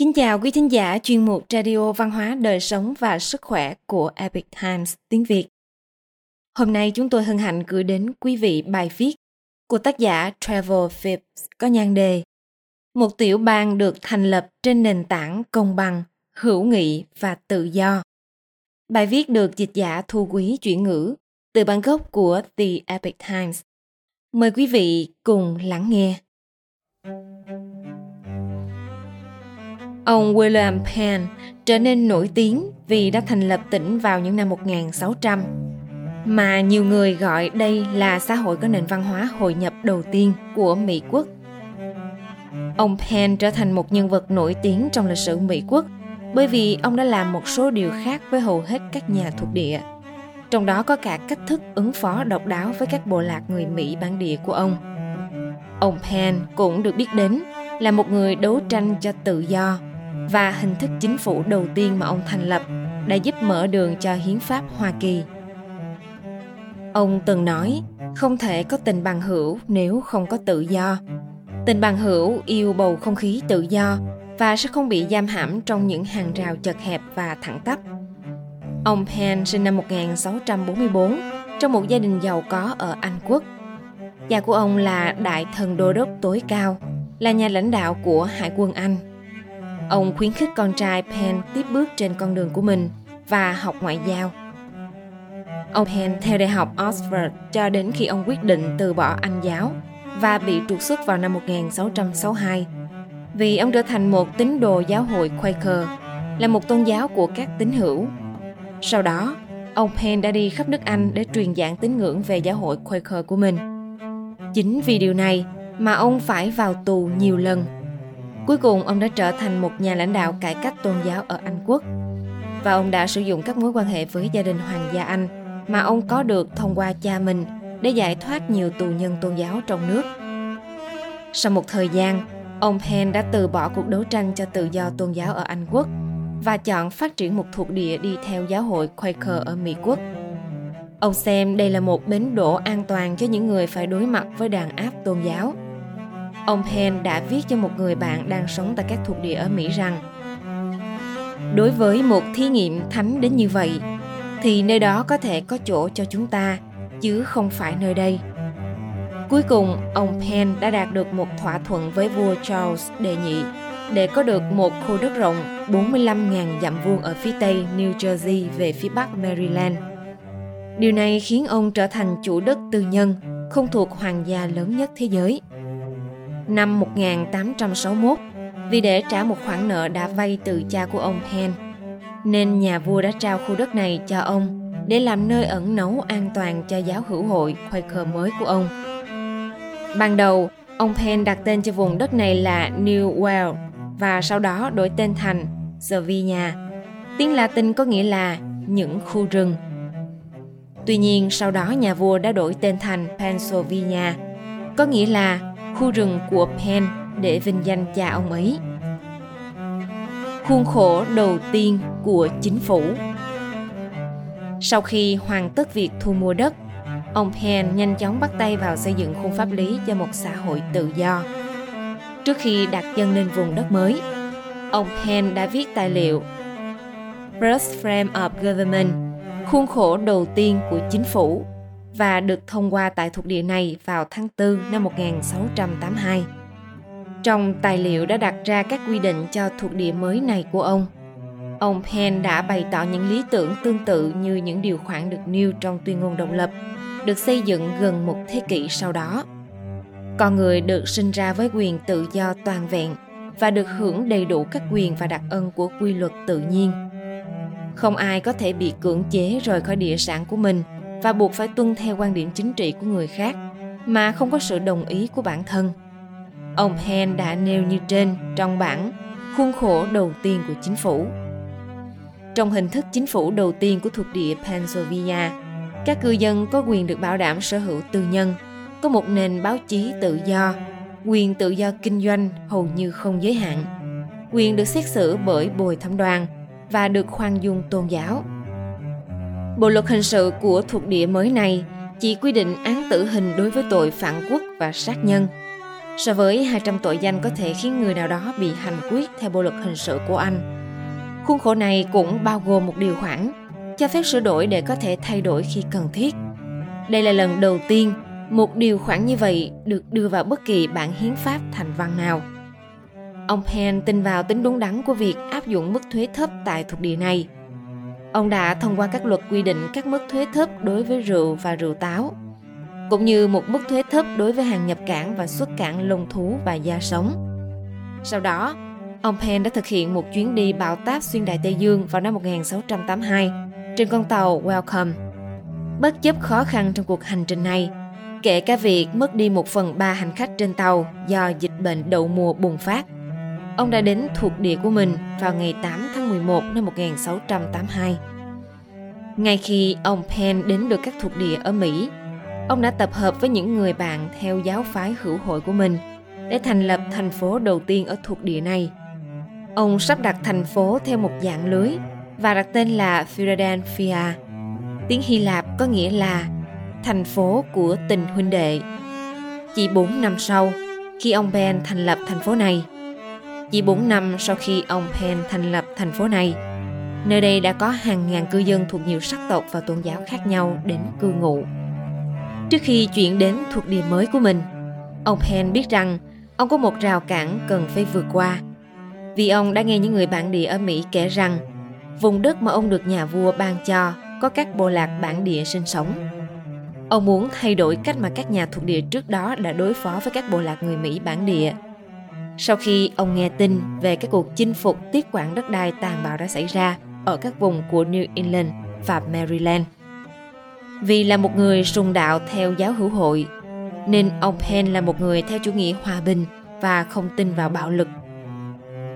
Kính chào quý thính giả chuyên mục Radio Văn hóa Đời sống và Sức khỏe của Epic Times tiếng Việt. Hôm nay chúng tôi hân hạnh gửi đến quý vị bài viết của tác giả Trevor Phipps có nhan đề Một tiểu bang được thành lập trên nền tảng công bằng, hữu nghị và tự do. Bài viết được dịch giả thu quý chuyển ngữ từ bản gốc của The Epic Times. Mời quý vị cùng lắng nghe. Ông William Penn trở nên nổi tiếng vì đã thành lập tỉnh vào những năm 1600, mà nhiều người gọi đây là xã hội có nền văn hóa hội nhập đầu tiên của Mỹ quốc. Ông Penn trở thành một nhân vật nổi tiếng trong lịch sử Mỹ quốc bởi vì ông đã làm một số điều khác với hầu hết các nhà thuộc địa. Trong đó có cả cách thức ứng phó độc đáo với các bộ lạc người Mỹ bản địa của ông. Ông Penn cũng được biết đến là một người đấu tranh cho tự do và hình thức chính phủ đầu tiên mà ông thành lập đã giúp mở đường cho hiến pháp Hoa Kỳ. Ông từng nói, không thể có tình bằng hữu nếu không có tự do. Tình bằng hữu yêu bầu không khí tự do và sẽ không bị giam hãm trong những hàng rào chật hẹp và thẳng tắp. Ông Penn sinh năm 1644 trong một gia đình giàu có ở Anh Quốc. Cha của ông là đại thần đô đốc tối cao, là nhà lãnh đạo của Hải quân Anh Ông khuyến khích con trai Penn tiếp bước trên con đường của mình và học ngoại giao. Ông Penn theo đại học Oxford cho đến khi ông quyết định từ bỏ Anh giáo và bị trục xuất vào năm 1662 vì ông trở thành một tín đồ giáo hội Quaker, là một tôn giáo của các tín hữu. Sau đó, ông Penn đã đi khắp nước Anh để truyền giảng tín ngưỡng về giáo hội Quaker của mình. Chính vì điều này mà ông phải vào tù nhiều lần Cuối cùng ông đã trở thành một nhà lãnh đạo cải cách tôn giáo ở Anh Quốc và ông đã sử dụng các mối quan hệ với gia đình hoàng gia Anh mà ông có được thông qua cha mình để giải thoát nhiều tù nhân tôn giáo trong nước. Sau một thời gian, ông Penn đã từ bỏ cuộc đấu tranh cho tự do tôn giáo ở Anh Quốc và chọn phát triển một thuộc địa đi theo giáo hội Quaker ở Mỹ Quốc. Ông xem đây là một bến đỗ an toàn cho những người phải đối mặt với đàn áp tôn giáo – Ông Penn đã viết cho một người bạn đang sống tại các thuộc địa ở Mỹ rằng Đối với một thí nghiệm thánh đến như vậy, thì nơi đó có thể có chỗ cho chúng ta, chứ không phải nơi đây. Cuối cùng, ông Penn đã đạt được một thỏa thuận với vua Charles đệ nhị để có được một khu đất rộng 45.000 dặm vuông ở phía tây New Jersey về phía bắc Maryland. Điều này khiến ông trở thành chủ đất tư nhân, không thuộc hoàng gia lớn nhất thế giới năm 1861 vì để trả một khoản nợ đã vay từ cha của ông Penn. Nên nhà vua đã trao khu đất này cho ông để làm nơi ẩn náu an toàn cho giáo hữu hội Quaker mới của ông. Ban đầu, ông Penn đặt tên cho vùng đất này là New Wales và sau đó đổi tên thành Servinia. Tiếng Latin có nghĩa là những khu rừng. Tuy nhiên, sau đó nhà vua đã đổi tên thành Pennsylvania, có nghĩa là khu rừng của Penn để vinh danh cha ông ấy. Khuôn khổ đầu tiên của chính phủ Sau khi hoàn tất việc thu mua đất, ông Penn nhanh chóng bắt tay vào xây dựng khung pháp lý cho một xã hội tự do. Trước khi đặt chân lên vùng đất mới, ông Penn đã viết tài liệu First Frame of Government, khuôn khổ đầu tiên của chính phủ và được thông qua tại thuộc địa này vào tháng 4 năm 1682. Trong tài liệu đã đặt ra các quy định cho thuộc địa mới này của ông. Ông Penn đã bày tỏ những lý tưởng tương tự như những điều khoản được nêu trong tuyên ngôn độc lập, được xây dựng gần một thế kỷ sau đó. Con người được sinh ra với quyền tự do toàn vẹn và được hưởng đầy đủ các quyền và đặc ân của quy luật tự nhiên. Không ai có thể bị cưỡng chế rời khỏi địa sản của mình – và buộc phải tuân theo quan điểm chính trị của người khác mà không có sự đồng ý của bản thân. Ông Hen đã nêu như trên trong bản khuôn khổ đầu tiên của chính phủ. Trong hình thức chính phủ đầu tiên của thuộc địa Pennsylvania, các cư dân có quyền được bảo đảm sở hữu tư nhân, có một nền báo chí tự do, quyền tự do kinh doanh hầu như không giới hạn, quyền được xét xử bởi bồi thẩm đoàn và được khoan dung tôn giáo Bộ luật hình sự của thuộc địa mới này chỉ quy định án tử hình đối với tội phản quốc và sát nhân. So với 200 tội danh có thể khiến người nào đó bị hành quyết theo bộ luật hình sự của Anh. Khuôn khổ này cũng bao gồm một điều khoản, cho phép sửa đổi để có thể thay đổi khi cần thiết. Đây là lần đầu tiên một điều khoản như vậy được đưa vào bất kỳ bản hiến pháp thành văn nào. Ông Penn tin vào tính đúng đắn của việc áp dụng mức thuế thấp tại thuộc địa này. Ông đã thông qua các luật quy định các mức thuế thấp đối với rượu và rượu táo, cũng như một mức thuế thấp đối với hàng nhập cảng và xuất cảng lông thú và da sống. Sau đó, ông Penn đã thực hiện một chuyến đi bão táp xuyên đại Tây Dương vào năm 1682 trên con tàu Welcome. Bất chấp khó khăn trong cuộc hành trình này, kể cả việc mất đi một phần ba hành khách trên tàu do dịch bệnh đậu mùa bùng phát. Ông đã đến thuộc địa của mình vào ngày 8 tháng 11 năm 1682. Ngay khi ông Penn đến được các thuộc địa ở Mỹ, ông đã tập hợp với những người bạn theo giáo phái hữu hội của mình để thành lập thành phố đầu tiên ở thuộc địa này. Ông sắp đặt thành phố theo một dạng lưới và đặt tên là Philadelphia. Tiếng Hy Lạp có nghĩa là thành phố của tình huynh đệ. Chỉ 4 năm sau, khi ông Ben thành lập thành phố này, chỉ 4 năm sau khi ông Penn thành lập thành phố này, nơi đây đã có hàng ngàn cư dân thuộc nhiều sắc tộc và tôn giáo khác nhau đến cư ngụ. Trước khi chuyển đến thuộc địa mới của mình, ông Penn biết rằng ông có một rào cản cần phải vượt qua. Vì ông đã nghe những người bản địa ở Mỹ kể rằng vùng đất mà ông được nhà vua ban cho có các bộ lạc bản địa sinh sống. Ông muốn thay đổi cách mà các nhà thuộc địa trước đó đã đối phó với các bộ lạc người Mỹ bản địa. Sau khi ông nghe tin về các cuộc chinh phục tiếp quản đất đai tàn bạo đã xảy ra ở các vùng của New England và Maryland. Vì là một người sùng đạo theo giáo hữu hội, nên ông Penn là một người theo chủ nghĩa hòa bình và không tin vào bạo lực.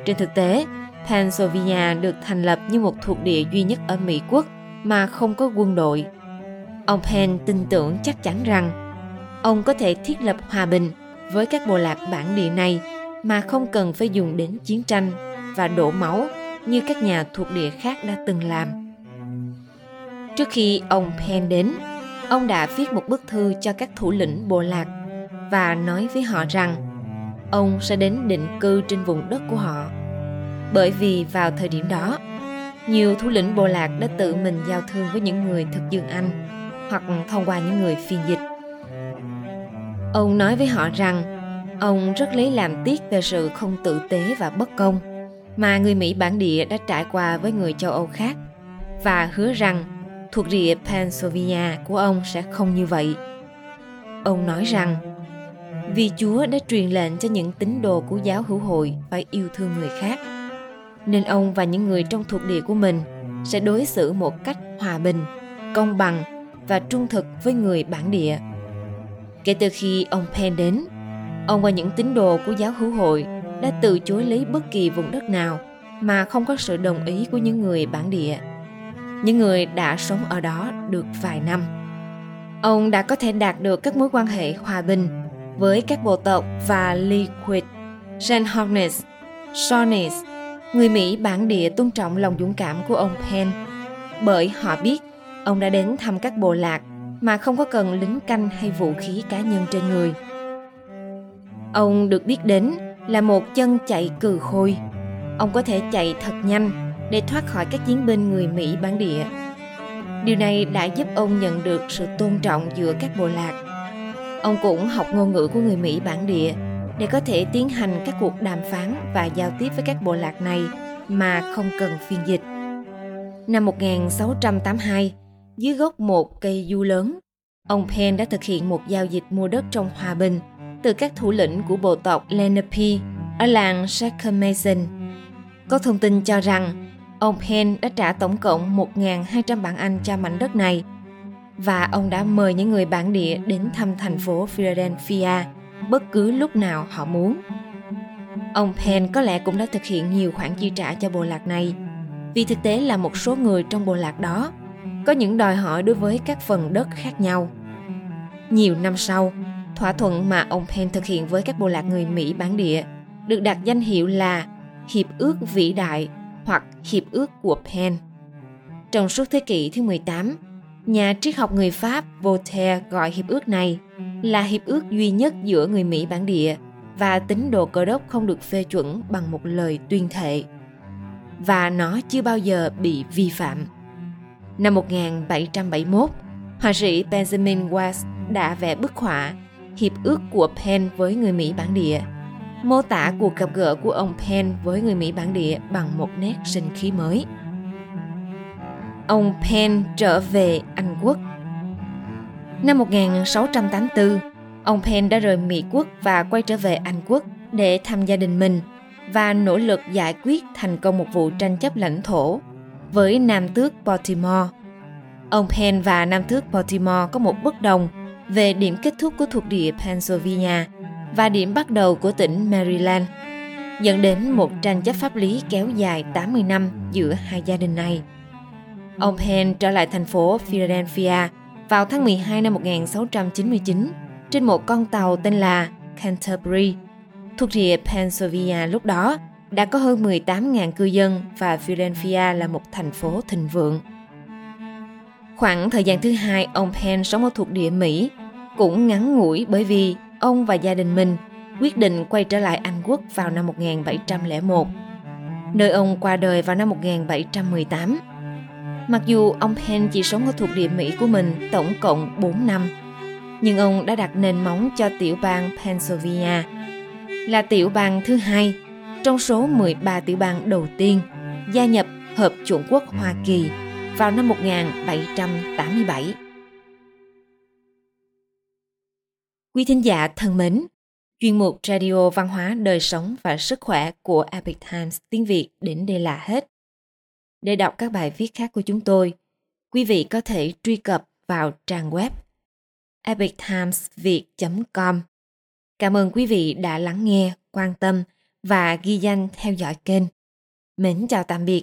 Trên thực tế, Pennsylvania được thành lập như một thuộc địa duy nhất ở Mỹ quốc mà không có quân đội. Ông Penn tin tưởng chắc chắn rằng ông có thể thiết lập hòa bình với các bộ lạc bản địa này mà không cần phải dùng đến chiến tranh và đổ máu như các nhà thuộc địa khác đã từng làm. Trước khi ông Penn đến, ông đã viết một bức thư cho các thủ lĩnh bộ lạc và nói với họ rằng ông sẽ đến định cư trên vùng đất của họ. Bởi vì vào thời điểm đó, nhiều thủ lĩnh bộ lạc đã tự mình giao thương với những người thực dân Anh hoặc thông qua những người phiên dịch. Ông nói với họ rằng ông rất lấy làm tiếc về sự không tử tế và bất công mà người Mỹ bản địa đã trải qua với người châu Âu khác và hứa rằng thuộc địa Pennsylvania của ông sẽ không như vậy. Ông nói rằng vì Chúa đã truyền lệnh cho những tín đồ của giáo hữu hội phải yêu thương người khác nên ông và những người trong thuộc địa của mình sẽ đối xử một cách hòa bình, công bằng và trung thực với người bản địa. Kể từ khi ông Penn đến, ông và những tín đồ của giáo hữu hội đã từ chối lấy bất kỳ vùng đất nào mà không có sự đồng ý của những người bản địa. Những người đã sống ở đó được vài năm. Ông đã có thể đạt được các mối quan hệ hòa bình với các bộ tộc và Liquid, St. Hornets, Shawnees người Mỹ bản địa tôn trọng lòng dũng cảm của ông Penn bởi họ biết ông đã đến thăm các bộ lạc mà không có cần lính canh hay vũ khí cá nhân trên người. Ông được biết đến là một chân chạy cừ khôi. Ông có thể chạy thật nhanh để thoát khỏi các chiến binh người Mỹ bản địa. Điều này đã giúp ông nhận được sự tôn trọng giữa các bộ lạc. Ông cũng học ngôn ngữ của người Mỹ bản địa để có thể tiến hành các cuộc đàm phán và giao tiếp với các bộ lạc này mà không cần phiên dịch. Năm 1682, dưới gốc một cây du lớn, ông Penn đã thực hiện một giao dịch mua đất trong hòa bình từ các thủ lĩnh của bộ tộc Lenape ở làng Shaker Mason. Có thông tin cho rằng ông Penn đã trả tổng cộng 1.200 bảng Anh cho mảnh đất này và ông đã mời những người bản địa đến thăm thành phố Philadelphia bất cứ lúc nào họ muốn. Ông Penn có lẽ cũng đã thực hiện nhiều khoản chi trả cho bộ lạc này, vì thực tế là một số người trong bộ lạc đó có những đòi hỏi đối với các phần đất khác nhau. Nhiều năm sau, thỏa thuận mà ông Penn thực hiện với các bộ lạc người Mỹ bản địa được đặt danh hiệu là Hiệp ước Vĩ Đại hoặc Hiệp ước của Penn. Trong suốt thế kỷ thứ 18, nhà triết học người Pháp Voltaire gọi hiệp ước này là hiệp ước duy nhất giữa người Mỹ bản địa và tín đồ cơ đốc không được phê chuẩn bằng một lời tuyên thệ. Và nó chưa bao giờ bị vi phạm. Năm 1771, họa sĩ Benjamin West đã vẽ bức họa Hiệp ước của Penn với người Mỹ bản địa, mô tả cuộc gặp gỡ của ông Penn với người Mỹ bản địa bằng một nét sinh khí mới. Ông Penn trở về Anh quốc. Năm 1684, ông Penn đã rời Mỹ quốc và quay trở về Anh quốc để thăm gia đình mình và nỗ lực giải quyết thành công một vụ tranh chấp lãnh thổ với Nam tước Baltimore. Ông Penn và Nam tước Baltimore có một bất đồng về điểm kết thúc của thuộc địa Pennsylvania và điểm bắt đầu của tỉnh Maryland, dẫn đến một tranh chấp pháp lý kéo dài 80 năm giữa hai gia đình này. Ông Penn trở lại thành phố Philadelphia vào tháng 12 năm 1699 trên một con tàu tên là Canterbury. Thuộc địa Pennsylvania lúc đó đã có hơn 18.000 cư dân và Philadelphia là một thành phố thịnh vượng. Khoảng thời gian thứ hai ông Penn sống ở thuộc địa Mỹ cũng ngắn ngủi bởi vì ông và gia đình mình quyết định quay trở lại Anh quốc vào năm 1701, nơi ông qua đời vào năm 1718. Mặc dù ông Penn chỉ sống ở thuộc địa Mỹ của mình tổng cộng 4 năm, nhưng ông đã đặt nền móng cho tiểu bang Pennsylvania, là tiểu bang thứ hai trong số 13 tiểu bang đầu tiên gia nhập Hợp chủng quốc Hoa Kỳ vào năm 1787. Quý thính giả thân mến, chuyên mục Radio Văn hóa Đời sống và Sức khỏe của Epic Times tiếng Việt đến đây là hết. Để đọc các bài viết khác của chúng tôi, quý vị có thể truy cập vào trang web epictimesviet.com. Cảm ơn quý vị đã lắng nghe, quan tâm và ghi danh theo dõi kênh. Mến chào tạm biệt